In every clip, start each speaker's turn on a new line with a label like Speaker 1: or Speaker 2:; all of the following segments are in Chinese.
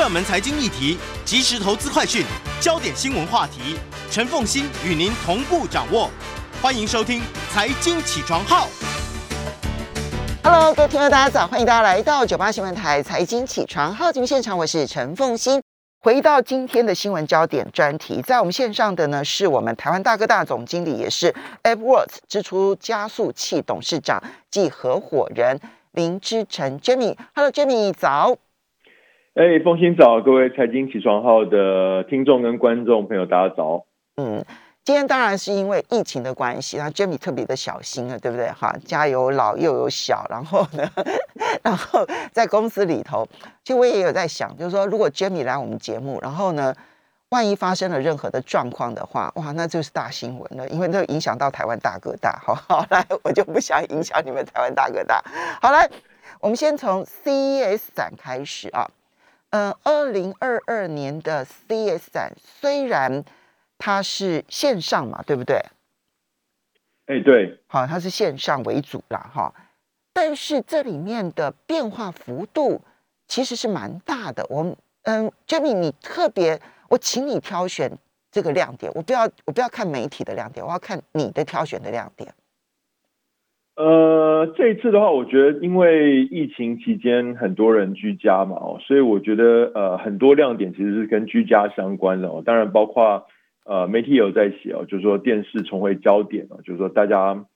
Speaker 1: 热门财经议题、即时投资快讯、焦点新闻话题，陈凤欣与您同步掌握。欢迎收听《财经起床号》。
Speaker 2: Hello，各位听众，大家早，欢迎大家来到九八新闻台财经起床号节目现场，我是陈凤欣。回到今天的新闻焦点专题，在我们线上的呢是我们台湾大哥大总经理，也是 AppWorks 支出加速器董事长暨合伙人林之成 Jamie。Hello，Jamie，早。
Speaker 3: 哎，风清早，各位财经起床号的听众跟观众朋友，大家早。
Speaker 2: 嗯，今天当然是因为疫情的关系，那 Jamie 特别的小心了，对不对？哈，家有老又有小，然后呢，然后在公司里头，其实我也有在想，就是说，如果 Jamie 来我们节目，然后呢，万一发生了任何的状况的话，哇，那就是大新闻了，因为那影响到台湾大哥大。好，好来，我就不想影响你们台湾大哥大。好来，我们先从 CES 展开始啊。嗯，二零二二年的 CES 展虽然它是线上嘛，对不对？
Speaker 3: 哎，对，
Speaker 2: 好，它是线上为主啦，哈。但是这里面的变化幅度其实是蛮大的。我们，嗯，Jimmy，你特别，我请你挑选这个亮点，我不要，我不要看媒体的亮点，我要看你的挑选的亮点。
Speaker 3: 呃，这一次的话，我觉得因为疫情期间很多人居家嘛，哦，所以我觉得呃很多亮点其实是跟居家相关的哦。当然，包括呃媒体有在写哦，就是说电视重回焦点哦，就是说大家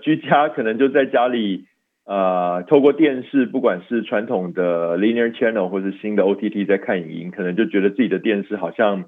Speaker 3: 居家可能就在家里呃透过电视，不管是传统的 linear channel 或是新的 OTT 在看影音，可能就觉得自己的电视好像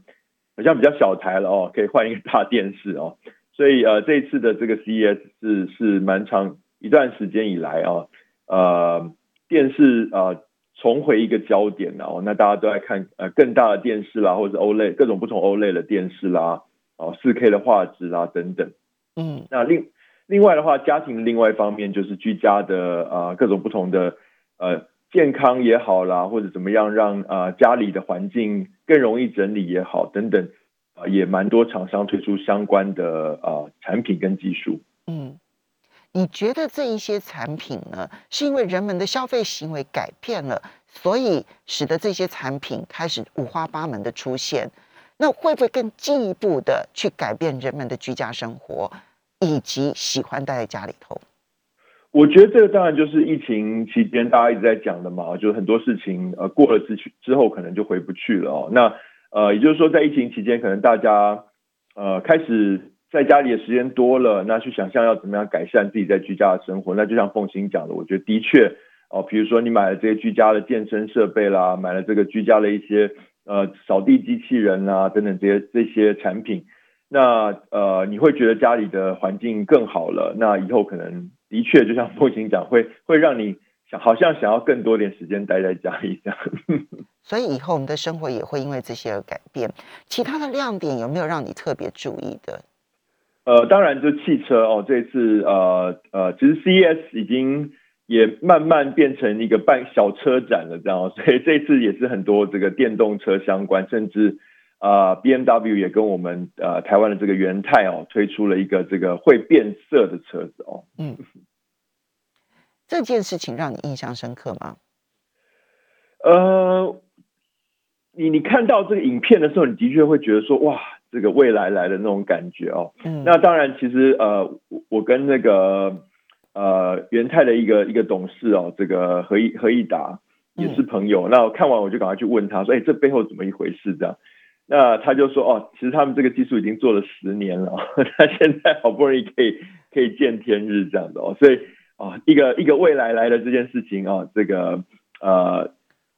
Speaker 3: 好像比较小台了哦，可以换一个大电视哦。所以呃，这一次的这个 CES 是是蛮长一段时间以来啊，呃，电视呃重回一个焦点哦，那大家都在看呃更大的电视啦，或者是 OLED 各种不同 OLED 的电视啦，哦，四 K 的画质啦等等。
Speaker 2: 嗯，
Speaker 3: 那另另外的话，家庭另外一方面就是居家的啊、呃、各种不同的呃健康也好啦，或者怎么样让啊、呃、家里的环境更容易整理也好等等。啊，也蛮多厂商推出相关的呃产品跟技术。
Speaker 2: 嗯，你觉得这一些产品呢，是因为人们的消费行为改变了，所以使得这些产品开始五花八门的出现？那会不会更进一步的去改变人们的居家生活，以及喜欢待在家里头？
Speaker 3: 我觉得这个当然就是疫情期间大家一直在讲的嘛，就是很多事情呃过了之去之后可能就回不去了哦。那呃，也就是说，在疫情期间，可能大家呃开始在家里的时间多了，那去想象要怎么样改善自己在居家的生活。那就像凤行讲的，我觉得的确哦，比如说你买了这些居家的健身设备啦，买了这个居家的一些呃扫地机器人啊等等这些这些产品，那呃你会觉得家里的环境更好了。那以后可能的确就像凤行讲，会会让你想好像想要更多点时间待在家里这样。
Speaker 2: 所以以后我们的生活也会因为这些而改变。其他的亮点有没有让你特别注意的？
Speaker 3: 呃，当然就汽车哦，这次呃呃，其实 CES 已经也慢慢变成一个半小车展了，这样，所以这次也是很多这个电动车相关，甚至啊、呃、BMW 也跟我们呃台湾的这个元泰哦推出了一个这个会变色的车子哦。
Speaker 2: 嗯，这件事情让你印象深刻吗？
Speaker 3: 呃。你你看到这个影片的时候，你的确会觉得说哇，这个未来来的那种感觉哦。
Speaker 2: 嗯，
Speaker 3: 那当然，其实呃，我跟那个呃元泰的一个一个董事哦，这个何一何一达也是朋友。嗯、那我看完我就赶快去问他说，哎，这背后怎么一回事？这样，那他就说哦，其实他们这个技术已经做了十年了，他现在好不容易可以可以见天日这样的哦。所以哦，一个一个未来来的这件事情哦，这个呃。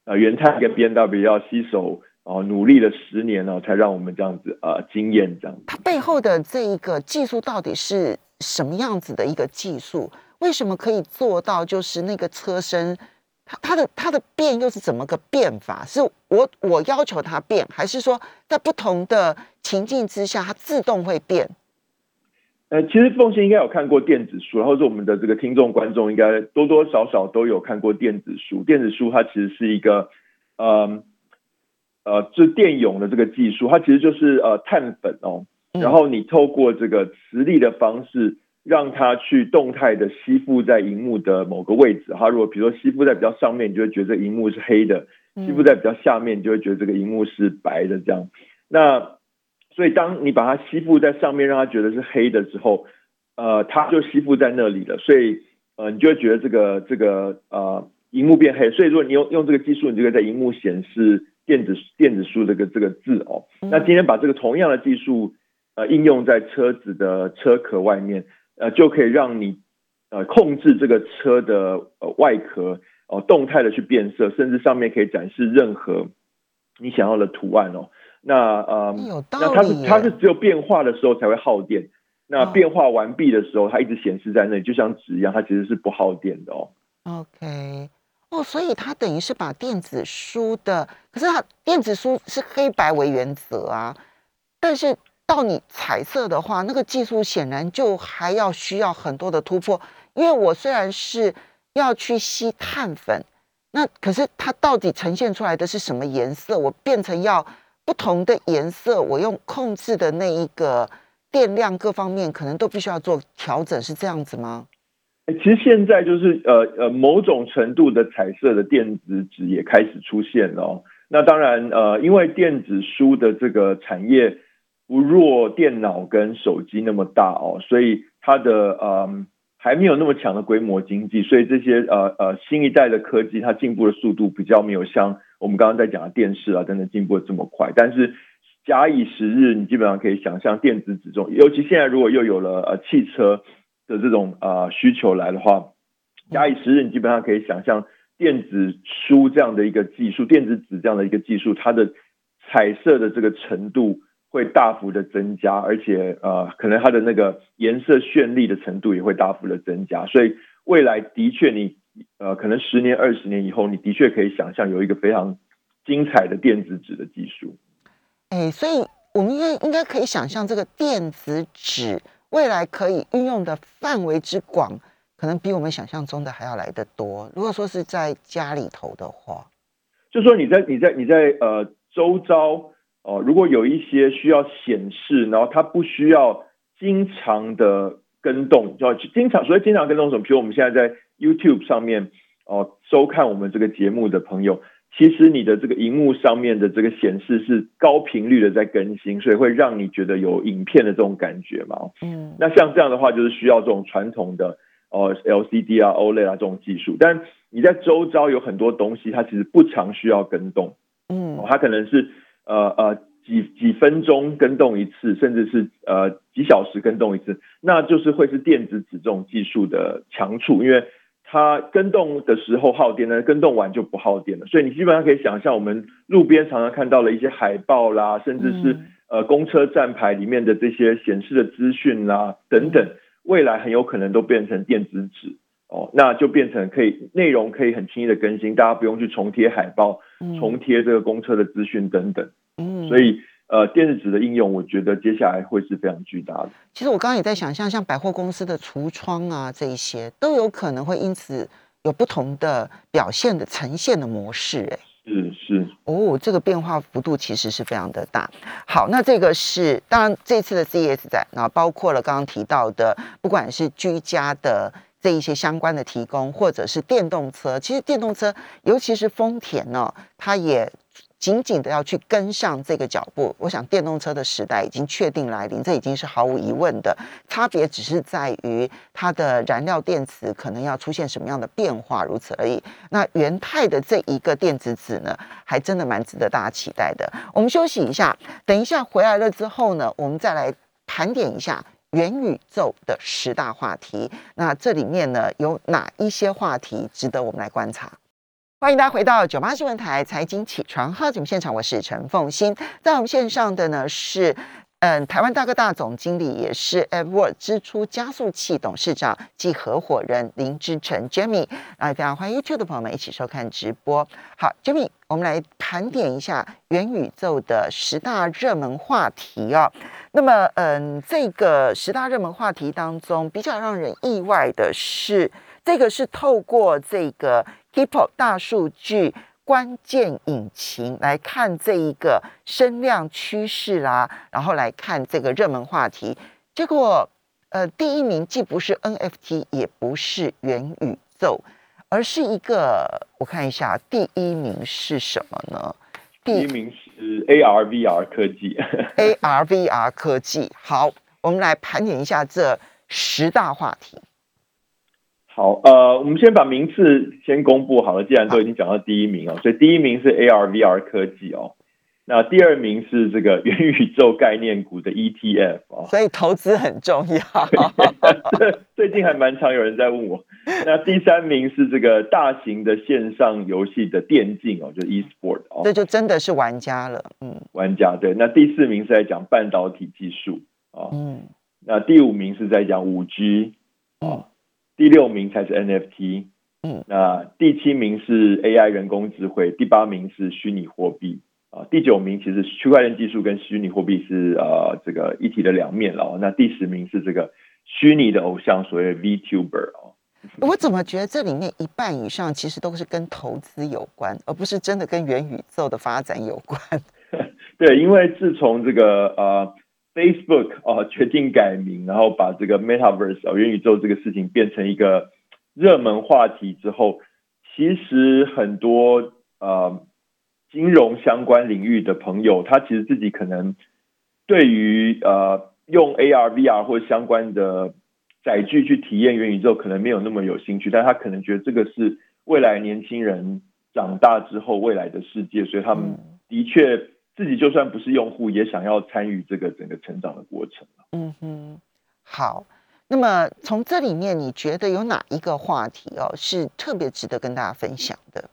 Speaker 3: 呃，元泰跟 B N W 要携手哦，努力了十年哦，才让我们这样子呃惊艳这样。
Speaker 2: 它背后的这一个技术到底是什么样子的一个技术？为什么可以做到就是那个车身，它它的它的变又是怎么个变法？是我我要求它变，还是说在不同的情境之下它自动会变？
Speaker 3: 呃，其实凤欣应该有看过电子书，然后是我们的这个听众观众应该多多少少都有看过电子书。电子书它其实是一个，呃呃，就是电泳的这个技术，它其实就是呃碳粉哦，然后你透过这个磁力的方式，让它去动态的吸附在荧幕的某个位置。它如果比如说吸附在比较上面，你就会觉得荧幕是黑的；吸附在比较下面，你就会觉得这个荧幕是白的这样。那所以当你把它吸附在上面，让它觉得是黑的之后，呃，它就吸附在那里了。所以呃，你就会觉得这个这个呃，荧幕变黑。所以如果你用用这个技术，你就可以在荧幕显示电子电子书这个这个字哦。那今天把这个同样的技术呃应用在车子的车壳外面，呃，就可以让你呃控制这个车的呃外壳哦动态的去变色，甚至上面可以展示任何你想要的图案哦。那呃，那它是它是只有变化的时候才会耗电。那变化完毕的时候，它一直显示在那里，就像纸一样，它其实是不耗电的哦。
Speaker 2: OK，哦，所以它等于是把电子书的，可是它电子书是黑白为原则啊，但是到你彩色的话，那个技术显然就还要需要很多的突破。因为我虽然是要去吸碳粉，那可是它到底呈现出来的是什么颜色？我变成要不同的颜色，我用控制的那一个。电量各方面可能都必须要做调整，是这样子吗？
Speaker 3: 其实现在就是呃呃某种程度的彩色的电子纸也开始出现了。那当然呃，因为电子书的这个产业不弱电脑跟手机那么大哦，所以它的呃还没有那么强的规模经济，所以这些呃呃新一代的科技它进步的速度比较没有像我们刚刚在讲的电视啊等等进步的这么快，但是。假以时日，你基本上可以想象电子纸中，尤其现在如果又有了呃汽车的这种呃需求来的话，假以时日，你基本上可以想象电子书这样的一个技术，电子纸这样的一个技术，它的彩色的这个程度会大幅的增加，而且呃可能它的那个颜色绚丽的程度也会大幅的增加，所以未来的确你呃可能十年二十年以后，你的确可以想象有一个非常精彩的电子纸的技术。
Speaker 2: 哎，所以我们应该应该可以想象，这个电子纸未来可以运用的范围之广，可能比我们想象中的还要来得多。如果说是在家里头的话，
Speaker 3: 就说你在你在你在呃周遭哦，如果有一些需要显示，然后它不需要经常的跟动，就经常所以经常跟动什么？比如我们现在在 YouTube 上面哦收看我们这个节目的朋友。其实你的这个荧幕上面的这个显示是高频率的在更新，所以会让你觉得有影片的这种感觉嘛。嗯，那像这样的话，就是需要这种传统的哦 LCD 啊、OLED 啊这种技术。但你在周遭有很多东西，它其实不常需要跟动。嗯，它可能是呃呃几几分钟跟动一次，甚至是呃几小时跟动一次，那就是会是电子纸这种技术的强处，因为。它跟动的时候耗电呢，跟动完就不耗电了。所以你基本上可以想象，我们路边常常看到了一些海报啦，甚至是呃公车站牌里面的这些显示的资讯啦等等，未来很有可能都变成电子纸哦，那就变成可以内容可以很轻易的更新，大家不用去重贴海报、重贴这个公车的资讯等等。嗯，所以。呃，电子纸的应用，我觉得接下来会是非常巨大的。
Speaker 2: 其实我刚刚也在想象，像百货公司的橱窗啊，这一些都有可能会因此有不同的表现的呈现的模式。哎，
Speaker 3: 是是
Speaker 2: 哦，这个变化幅度其实是非常的大。好，那这个是当然这次的 CES 展，那包括了刚刚提到的，不管是居家的这一些相关的提供，或者是电动车，其实电动车，尤其是丰田呢，它也。紧紧的要去跟上这个脚步，我想电动车的时代已经确定来临，这已经是毫无疑问的。差别只是在于它的燃料电池可能要出现什么样的变化，如此而已。那元泰的这一个电子纸呢，还真的蛮值得大家期待的。我们休息一下，等一下回来了之后呢，我们再来盘点一下元宇宙的十大话题。那这里面呢，有哪一些话题值得我们来观察？欢迎大家回到九八新闻台财经起床号节目现场，我是陈凤欣。在我们线上的呢是，嗯，台湾大哥大总经理，也是 Edward 支出加速器董事长及合伙人林志成 Jamie。啊，非常欢迎 YouTube 的朋友们一起收看直播。好，Jamie，我们来盘点一下元宇宙的十大热门话题啊。那么，嗯，这个十大热门话题当中，比较让人意外的是，这个是透过这个。Hippo 大数据关键引擎来看这一个声量趋势啦，然后来看这个热门话题，结果呃第一名既不是 NFT 也不是元宇宙，而是一个我看一下第一名是什么呢？
Speaker 3: 第一名是 ARVR 科技
Speaker 2: ，ARVR 科技。好，我们来盘点一下这十大话题。
Speaker 3: 好，呃，我们先把名次先公布好了。既然都已经讲到第一名哦，所以第一名是 ARVR 科技哦。那第二名是这个元宇宙概念股的 ETF 哦。
Speaker 2: 所以投资很重要。
Speaker 3: 最近还蛮常有人在问我。那第三名是这个大型的线上游戏的电竞哦，就 eSport 哦。
Speaker 2: 这就真的是玩家了，嗯。
Speaker 3: 玩家对。那第四名是在讲半导体技术啊，嗯。那第五名是在讲五 G 啊。第六名才是 NFT，嗯，那第七名是 AI 人工智慧，第八名是虚拟货币啊，第九名其实区块链技术跟虚拟货币是呃这个一体的两面了。那第十名是这个虚拟的偶像，所谓 VTuber 哦。
Speaker 2: 我怎么觉得这里面一半以上其实都是跟投资有关，而不是真的跟元宇宙的发展有关？
Speaker 3: 对，因为自从这个呃。Facebook 啊决定改名，然后把这个 Metaverse 啊元宇宙这个事情变成一个热门话题之后，其实很多呃金融相关领域的朋友，他其实自己可能对于呃用 AR、VR 或相关的载具去体验元宇宙，可能没有那么有兴趣，但他可能觉得这个是未来年轻人长大之后未来的世界，所以他们的确。自己就算不是用户，也想要参与这个整个成长的过程
Speaker 2: 嗯哼，好。那么从这里面，你觉得有哪一个话题哦是特别值得跟大家分享的？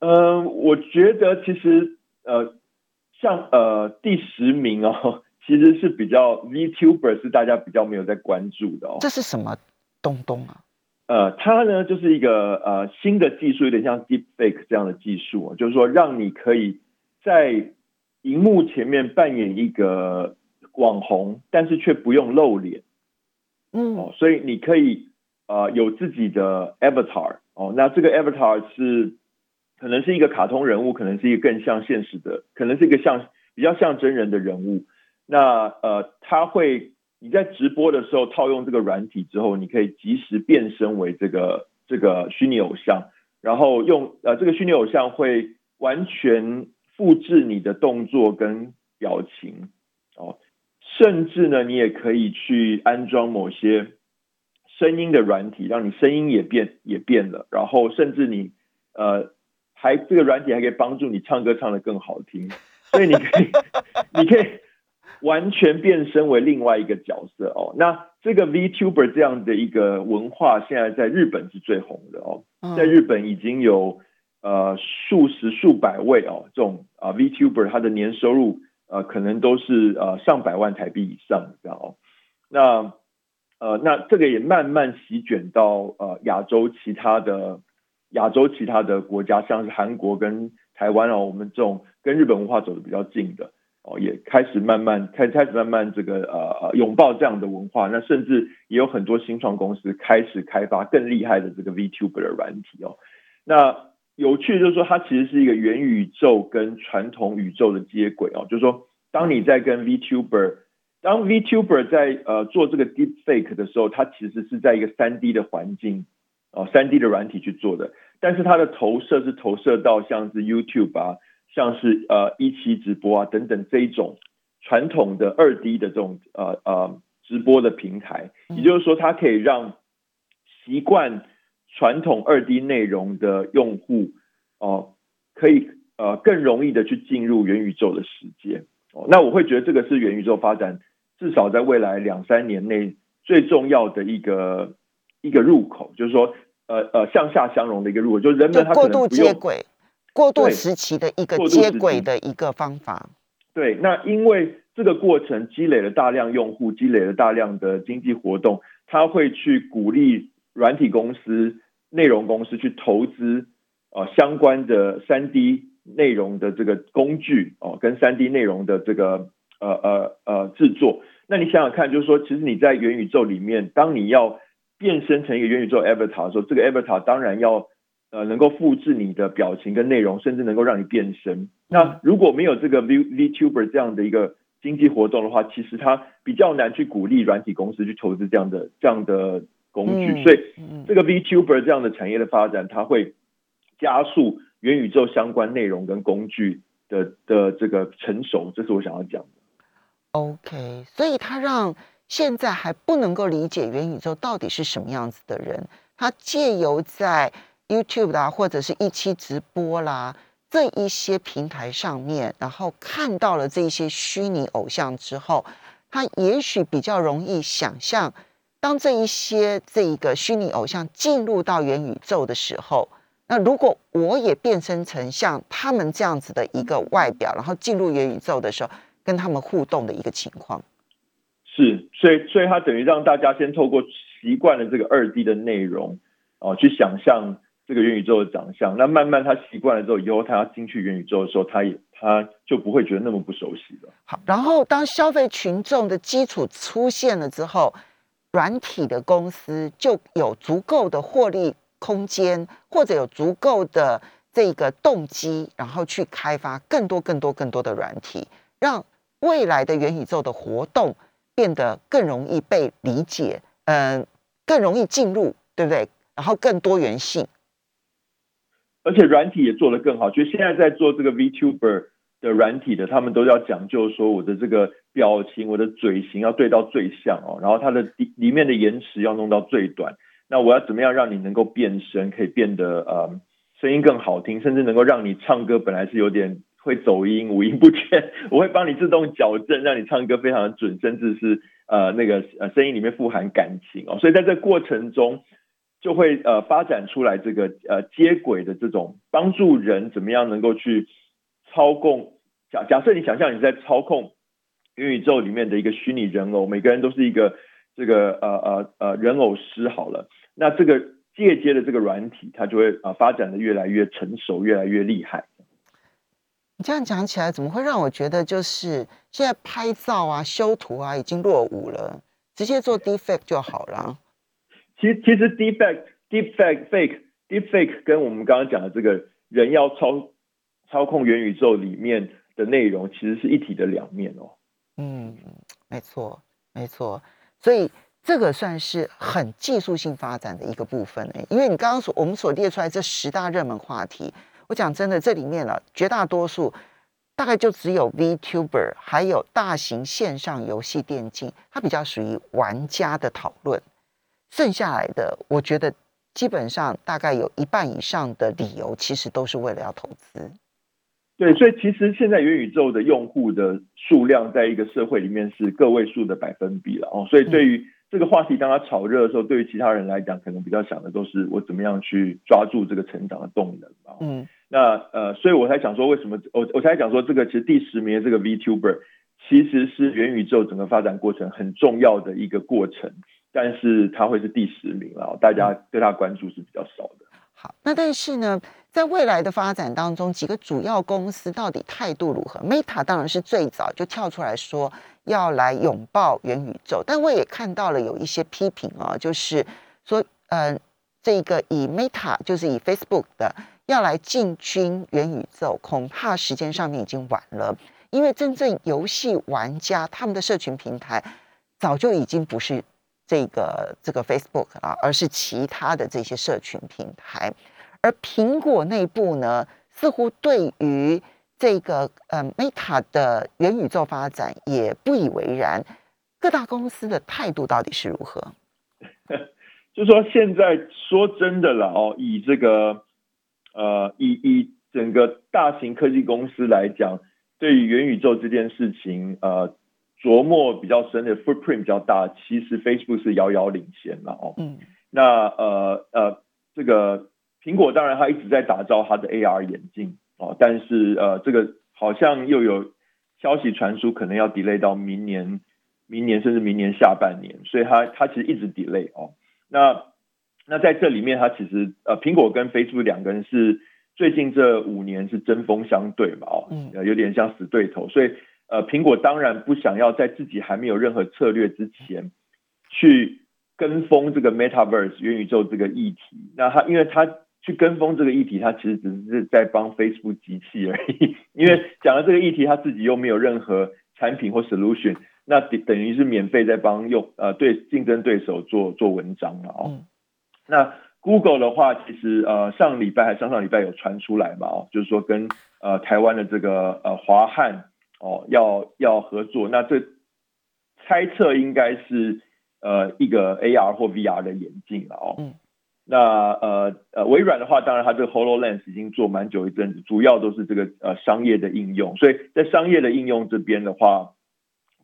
Speaker 3: 嗯，我觉得其实呃，像呃第十名哦，其实是比较 VTuber 是大家比较没有在关注的哦。
Speaker 2: 这是什么东东啊？
Speaker 3: 呃，它呢就是一个呃新的技术，有点像 Deepfake 这样的技术，就是说让你可以。在荧幕前面扮演一个网红，但是却不用露脸，嗯，哦，所以你可以呃有自己的 avatar 哦，那这个 avatar 是可能是一个卡通人物，可能是一个更像现实的，可能是一个像比较像真人的人物。那呃，他会你在直播的时候套用这个软体之后，你可以及时变身为这个这个虚拟偶像，然后用呃这个虚拟偶像会完全。复制你的动作跟表情哦，甚至呢，你也可以去安装某些声音的软体，让你声音也变也变了。然后，甚至你呃，还这个软体还可以帮助你唱歌唱得更好听。所以你可以，你可以完全变身为另外一个角色哦。那这个 VTuber 这样的一个文化，现在在日本是最红的哦，在日本已经有。呃，数十数百位哦，这种啊 VTuber，他的年收入呃，可能都是呃上百万台币以上这样哦。那呃，那这个也慢慢席卷到呃亚洲其他的亚洲其他的国家，像是韩国跟台湾哦，我们这种跟日本文化走的比较近的哦，也开始慢慢开开始慢慢这个呃拥抱这样的文化。那甚至也有很多新创公司开始开发更厉害的这个 VTuber 的软体哦。那有趣就是说，它其实是一个元宇宙跟传统宇宙的接轨哦。就是说，当你在跟 VTuber，当 VTuber 在呃做这个 Deepfake 的时候，它其实是在一个三 D 的环境哦，三 D 的软体去做的。但是它的投射是投射到像是 YouTube 啊，像是呃一期直播啊等等这一种传统的二 D 的这种呃呃直播的平台。也就是说，它可以让习惯。传统二 D 内容的用户哦，可以呃更容易的去进入元宇宙的世界哦。那我会觉得这个是元宇宙发展至少在未来两三年内最重要的一个一个入口，就是说呃呃向下相融的一个入口，就是人们他
Speaker 2: 过度接轨、过渡时期的一个接轨的一个方法。
Speaker 3: 对，那因为这个过程积累了大量用户，积累了大量的经济活动，他会去鼓励。软体公司、内容公司去投资呃相关的三 D 内容的这个工具哦，跟三 D 内容的这个呃呃呃制作。那你想想看，就是说，其实你在元宇宙里面，当你要变身成一个元宇宙 Avatar 的时候，这个 Avatar 当然要呃能够复制你的表情跟内容，甚至能够让你变身。那如果没有这个 V VTuber 这样的一个经济活动的话，其实它比较难去鼓励软体公司去投资这样的这样的。工具，所以这个 VTuber 这样的产业的发展，它会加速元宇宙相关内容跟工具的的这个成熟，这是我想要讲的。
Speaker 2: OK，所以它让现在还不能够理解元宇宙到底是什么样子的人，他借由在 YouTube 啦，或者是一期直播啦这一些平台上面，然后看到了这些虚拟偶像之后，他也许比较容易想象，当这一些这一个虚拟偶像进入到元宇宙的时候，那如果我也变身成像他们这样子的一个外表，然后进入元宇宙的时候。跟他们互动的一个情况，
Speaker 3: 是，所以，所以他等于让大家先透过习惯了这个二 D 的内容，哦，去想象这个元宇宙的长相。那慢慢他习惯了之后，以后他要进去元宇宙的时候，他也他就不会觉得那么不熟悉了。
Speaker 2: 好，然后当消费群众的基础出现了之后，软体的公司就有足够的获利空间，或者有足够的这个动机，然后去开发更多、更多、更多的软体，让。未来的元宇宙的活动变得更容易被理解，嗯，更容易进入，对不对？然后更多元性，
Speaker 3: 而且软体也做得更好。就现在在做这个 VTuber 的软体的，他们都要讲究说，我的这个表情、我的嘴型要对到最像哦，然后它的里里面的延迟要弄到最短。那我要怎么样让你能够变声，可以变得呃声音更好听，甚至能够让你唱歌本来是有点。会走音，五音不全，我会帮你自动矫正，让你唱歌非常的准，甚至是呃那个呃声音里面富含感情哦。所以在这过程中，就会呃发展出来这个呃接轨的这种帮助人怎么样能够去操控。假假设你想象你在操控元宇宙里面的一个虚拟人偶，每个人都是一个这个呃呃呃人偶师好了，那这个借接的这个软体，它就会啊发展的越来越成熟，越来越厉害。
Speaker 2: 你这样讲起来，怎么会让我觉得就是现在拍照啊、修图啊已经落伍了，直接做 defect 就好了。
Speaker 3: 其实，其实 defect、defect、fake、defect 跟我们刚刚讲的这个人要操操控元宇宙里面的内容，其实是一体的两面哦。
Speaker 2: 嗯，没错，没错。所以这个算是很技术性发展的一个部分呢，因为你刚刚所我们所列出来这十大热门话题。我讲真的，这里面呢，绝大多数大概就只有 VTuber，还有大型线上游戏电竞，它比较属于玩家的讨论。剩下来的，我觉得基本上大概有一半以上的理由，其实都是为了要投资。
Speaker 3: 对，所以其实现在元宇宙的用户的数量，在一个社会里面是个位数的百分比了哦。所以对于这个话题，当它炒热的时候，对于其他人来讲，可能比较想的都是我怎么样去抓住这个成长的动能吧。嗯。那呃，所以我才想说，为什么我我才讲说，这个其实第十名的这个 VTuber，其实是元宇宙整个发展过程很重要的一个过程，但是它会是第十名了，大家对它关注是比较少的。
Speaker 2: 好，那但是呢，在未来的发展当中，几个主要公司到底态度如何？Meta 当然是最早就跳出来说要来拥抱元宇宙，但我也看到了有一些批评啊，就是说，嗯，这个以 Meta 就是以 Facebook 的。要来进军元宇宙，恐怕时间上面已经晚了。因为真正游戏玩家他们的社群平台早就已经不是这个这个 Facebook 啊，而是其他的这些社群平台。而苹果内部呢，似乎对于这个呃 Meta 的元宇宙发展也不以为然。各大公司的态度到底是如何？
Speaker 3: 就说现在说真的了哦，以这个。呃，以以整个大型科技公司来讲，对于元宇宙这件事情，呃，琢磨比较深的 footprint 比较大，其实 Facebook 是遥遥领先了哦。嗯。那呃呃，这个苹果当然它一直在打造它的 AR 眼镜哦，但是呃，这个好像又有消息传出，可能要 delay 到明年，明年甚至明年下半年，所以它它其实一直 delay 哦。那那在这里面，它其实呃，苹果跟 Facebook 两个人是最近这五年是针锋相对嘛，哦，嗯，有点像死对头，所以呃，苹果当然不想要在自己还没有任何策略之前，去跟风这个 Metaverse 元宇宙这个议题。那他因为他去跟风这个议题，他其实只是在帮 Facebook 集气而已，因为讲了这个议题，他自己又没有任何产品或 solution，那等等于是免费在帮用呃对竞争对手做做文章了哦。那 Google 的话，其实呃上礼拜还上上礼拜有传出来嘛哦，就是说跟呃台湾的这个呃华汉哦要要合作，那这猜测应该是呃一个 AR 或 VR 的眼镜了哦。嗯。那呃呃微软的话，当然它这个 HoloLens 已经做蛮久一阵子，主要都是这个呃商业的应用，所以在商业的应用这边的话，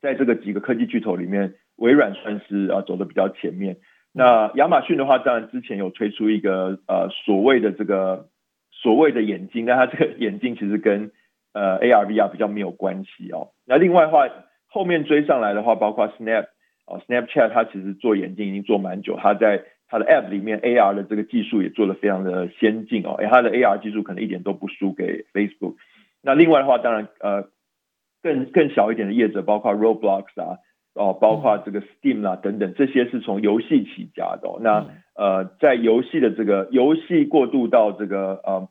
Speaker 3: 在这个几个科技巨头里面，微软算是啊走的比较前面。那亚马逊的话，当然之前有推出一个呃所谓的这个所谓的眼镜，那它这个 眼镜其实跟呃 AR VR 比较没有关系哦。那另外的话，后面追上来的话，包括 Snap 哦 Snapchat 它其实做眼镜已经做蛮久，它在它的 App 里面 AR 的这个技术也做得非常的先进哦，它的 AR 技术可能一点都不输给 Facebook。那另外的话，当然呃更更小一点的业者，包括 Roblox 啊。哦，包括这个 Steam 啦等等，这些是从游戏起家的。那呃，在游戏的这个游戏过渡到这个呃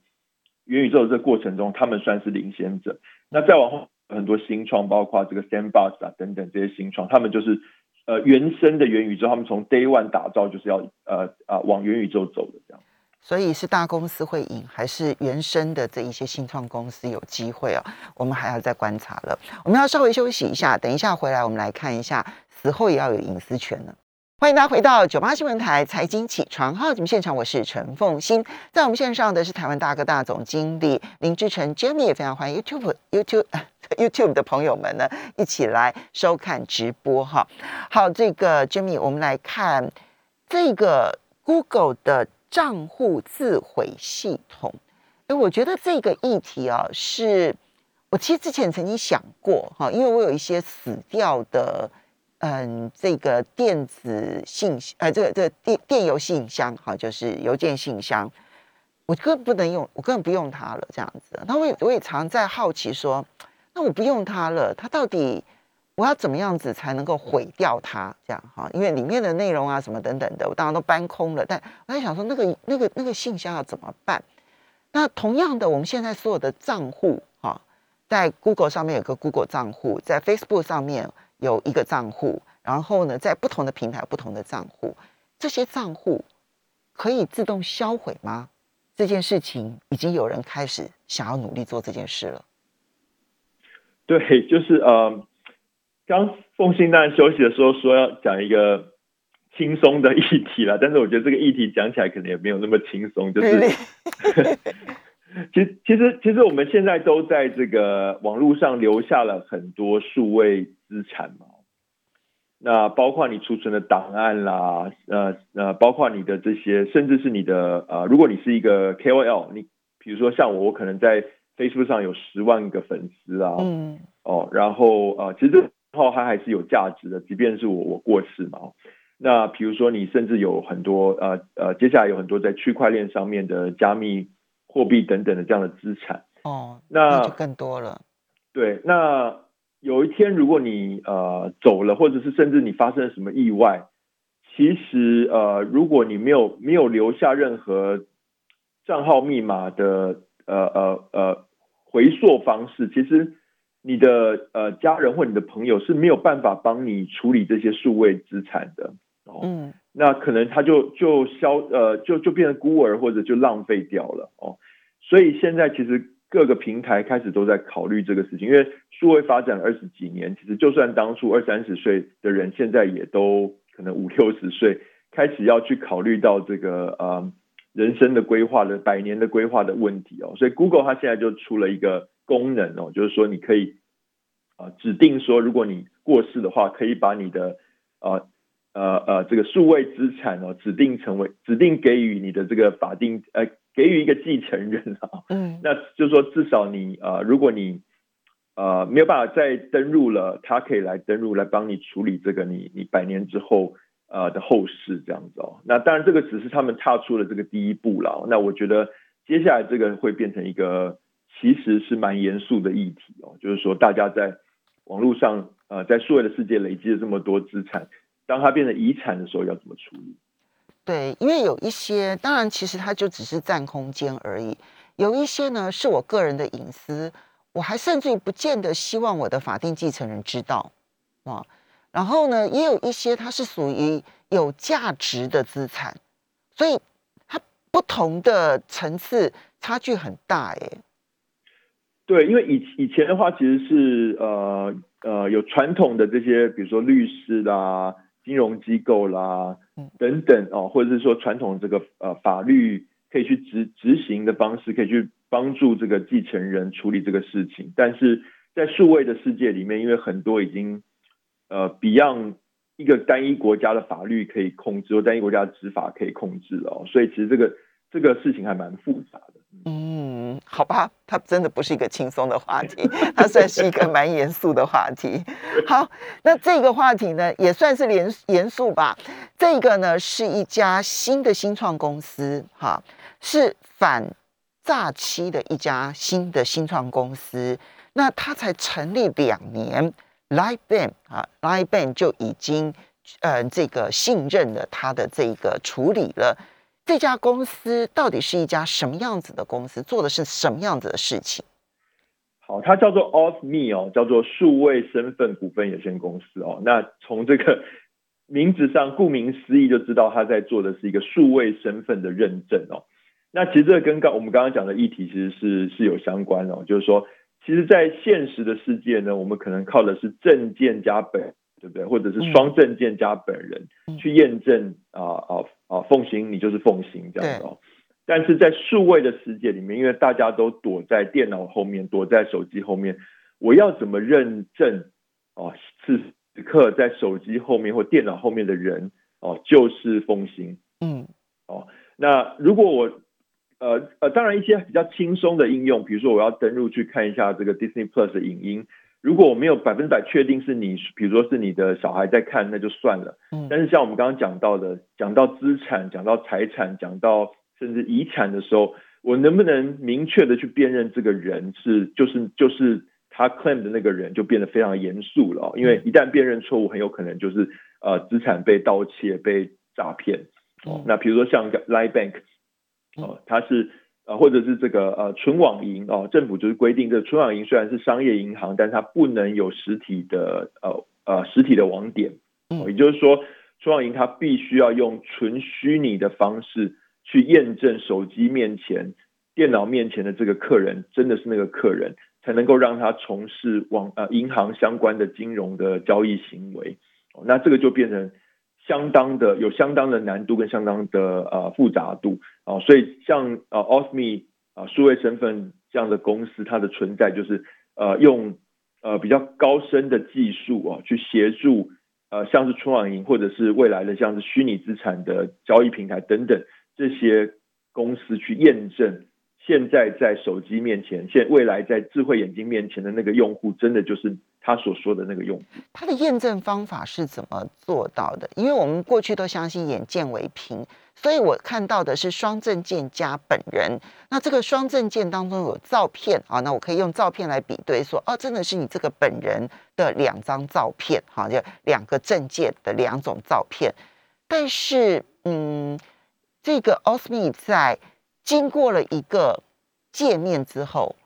Speaker 3: 元宇宙的这个过程中，他们算是领先者。那再往后很多新创，包括这个 Sandbox 啊等等这些新创，他们就是呃原生的元宇宙，他们从 Day One 打造就是要呃啊往元宇宙走的这样。
Speaker 2: 所以是大公司会赢，还是原生的这一些新创公司有机会啊？我们还要再观察了。我们要稍微休息一下，等一下回来我们来看一下，死后也要有隐私权呢。欢迎大家回到九八新闻台财经起床号节目现场，我是陈凤欣，在我们线上的是台湾大哥大总经理林志成 Jamie，也非常欢迎 YouTube YouTube YouTube 的朋友们呢一起来收看直播哈。好，这个 Jamie，我们来看这个 Google 的。账户自毁系统，哎，我觉得这个议题啊，是我其实之前曾经想过哈，因为我有一些死掉的，嗯，这个电子信，呃，这个这个电电邮信箱哈，就是邮件信箱，我根本不能用，我根本不用它了，这样子。那我也我也常在好奇说，那我不用它了，它到底？我要怎么样子才能够毁掉它？这样哈，因为里面的内容啊什么等等的，我当然都搬空了。但我在想说，那个那个那个信箱要怎么办？那同样的，我们现在所有的账户哈，在 Google 上面有个 Google 账户，在 Facebook 上面有一个账户，然后呢，在不同的平台不同的账户，这些账户可以自动销毁吗？这件事情已经有人开始想要努力做这件事了。
Speaker 3: 对，就是呃。刚凤信当然休息的时候说要讲一个轻松的议题了，但是我觉得这个议题讲起来可能也没有那么轻松。就是，其实其实其实我们现在都在这个网络上留下了很多数位资产嘛，那包括你储存的档案啦，呃呃，包括你的这些，甚至是你的呃，如果你是一个 KOL，你比如说像我，我可能在 Facebook 上有十万个粉丝啊，嗯，哦，然后呃，其实。后它还是有价值的，即便是我我过世嘛。那比如说你甚至有很多呃呃，接下来有很多在区块链上面的加密货币等等的这样的资产。
Speaker 2: 哦，那就更多了。
Speaker 3: 对，那有一天如果你呃走了，或者是甚至你发生了什么意外，其实呃如果你没有没有留下任何账号密码的呃呃呃回溯方式，其实。你的呃家人或你的朋友是没有办法帮你处理这些数位资产的哦，嗯，那可能他就就消呃就就变成孤儿或者就浪费掉了哦，所以现在其实各个平台开始都在考虑这个事情，因为数位发展二十几年，其实就算当初二三十岁的人，现在也都可能五六十岁开始要去考虑到这个呃人生的规划的百年的规划的问题哦，所以 Google 它现在就出了一个。功能哦，就是说你可以啊指定说，如果你过世的话，可以把你的呃呃呃这个数位资产哦指定成为指定给予你的这个法定呃给予一个继承人啊，嗯，那就是说至少你呃如果你呃没有办法再登录了，他可以来登录来帮你处理这个你你百年之后呃的后事这样子哦。那当然这个只是他们踏出了这个第一步了，那我觉得接下来这个会变成一个。其实是蛮严肃的议题哦，就是说大家在网络上，呃，在数位的世界累积了这么多资产，当它变成遗产的时候，要怎么处理？
Speaker 2: 对，因为有一些，当然其实它就只是占空间而已，有一些呢是我个人的隐私，我还甚至于不见得希望我的法定继承人知道啊。然后呢，也有一些它是属于有价值的资产，所以它不同的层次差距很大，哎。
Speaker 3: 对，因为以以前的话，其实是呃呃有传统的这些，比如说律师啦、金融机构啦等等哦，或者是说传统这个呃法律可以去执执行的方式，可以去帮助这个继承人处理这个事情。但是在数位的世界里面，因为很多已经呃 Beyond 一个单一国家的法律可以控制，或单一国家的执法可以控制哦，所以其实这个这个事情还蛮复杂的。
Speaker 2: 嗯，好吧，它真的不是一个轻松的话题，它算是一个蛮严肃的话题。好，那这个话题呢，也算是严严肃吧。这个呢，是一家新的新创公司，哈，是反诈欺的一家新的新创公司。那它才成立两年，Livebank 啊，Livebank 就已经呃这个信任了它的这个处理了。这家公司到底是一家什么样子的公司？做的是什么样子的事情？
Speaker 3: 好，它叫做 AuthMe 哦，叫做数位身份股份有限公司哦。那从这个 名字上，顾名思义就知道它在做的是一个数位身份的认证哦。那其实这跟刚我们刚刚讲的议题其实是是有相关哦，就是说，其实，在现实的世界呢，我们可能靠的是证件加本。对不对？或者是双证件加本人去验证啊啊啊，奉行你就是奉行这样子哦。但是在数位的世界里面，因为大家都躲在电脑后面，躲在手机后面，我要怎么认证哦？此刻在手机后面或电脑后面的人哦，就是奉行。嗯，哦，那如果我呃呃，当然一些比较轻松的应用，比如说我要登录去看一下这个 Disney Plus 的影音。如果我没有百分之百确定是你，比如说是你的小孩在看，那就算了。嗯。但是像我们刚刚讲到的，讲到资产、讲到财产、讲到甚至遗产的时候，我能不能明确的去辨认这个人是就是就是他 claim 的那个人，就变得非常严肃了。因为一旦辨认错误，很有可能就是呃资产被盗窃、被诈骗。哦。那比如说像 Lie Bank，哦，它是。呃，或者是这个呃，纯网银哦，政府就是规定，这纯网银虽然是商业银行，但是它不能有实体的呃呃实体的网点，哦，也就是说，纯网银它必须要用纯虚拟的方式去验证手机面前、电脑面前的这个客人真的是那个客人，才能够让他从事网呃银行相关的金融的交易行为，那这个就变成。相当的有相当的难度跟相当的呃复杂度啊，所以像呃 Osme 啊数位身份这样的公司，它的存在就是呃用呃比较高深的技术啊，去协助呃像是春网银或者是未来的像是虚拟资产的交易平台等等这些公司去验证。现在在手机面前，现未来在智慧眼镜面前的那个用户，真的就是他所说的那个用户。
Speaker 2: 他的验证方法是怎么做到的？因为我们过去都相信眼见为凭，所以我看到的是双证件加本人。那这个双证件当中有照片啊，那我可以用照片来比对，说哦，真的是你这个本人的两张照片，哈，就两个证件的两种照片。但是，嗯，这个 Osme 在。经过了一个界面之后，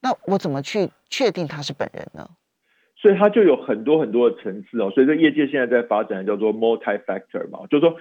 Speaker 2: 那我怎么去确定他是本人呢？
Speaker 3: 所以它就有很多很多的层次哦。所以这业界现在在发展叫做 multi-factor 嘛，就是说，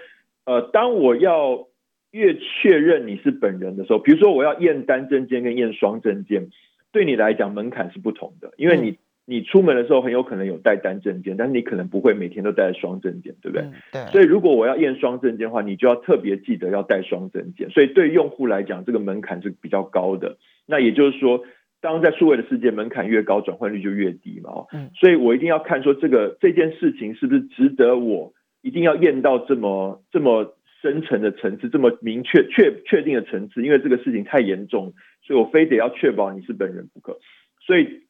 Speaker 3: 呃，当我要越确认你是本人的时候，比如说我要验单证件跟验双证件，对你来讲门槛是不同的，因为你。你出门的时候很有可能有带单证件，但是你可能不会每天都带双证件，对不对？
Speaker 2: 对。
Speaker 3: 所以如果我要验双证件的话，你就要特别记得要带双证件。所以对用户来讲，这个门槛是比较高的。那也就是说，当然在数位的世界，门槛越高，转换率就越低嘛。嗯。所以我一定要看说这个这件事情是不是值得我一定要验到这么这么深层的层次，这么明确确确定的层次，因为这个事情太严重，所以我非得要确保你是本人不可。所以。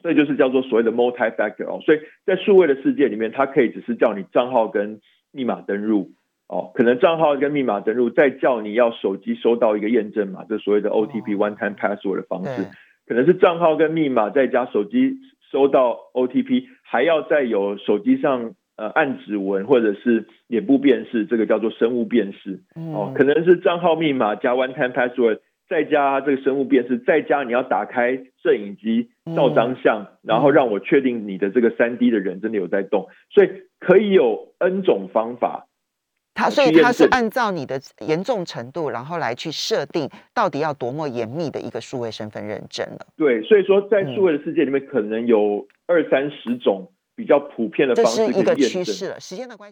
Speaker 3: 这就是叫做所谓的 multi-factor 哦，所以在数位的世界里面，它可以只是叫你账号跟密码登入哦，可能账号跟密码登录，再叫你要手机收到一个验证码，这所谓的 OTP one-time password 的方式，可能是账号跟密码再加手机收到 OTP，还要再有手机上呃按指纹或者是脸部辨识，这个叫做生物辨识。哦，可能是账号密码加 one-time password 再加这个生物辨识，再加你要打开摄影机照张相，然后让我确定你的这个三 D 的人真的有在动，所以可以有 N 种方法。
Speaker 2: 他所以他是按照你的严重程度，然后来去设定到底要多么严密的一个数位身份认证了。
Speaker 3: 对，所以说在数位的世界里面，可能有二三十种比较普遍的方式
Speaker 2: 这是一个趋势了。时间的关系。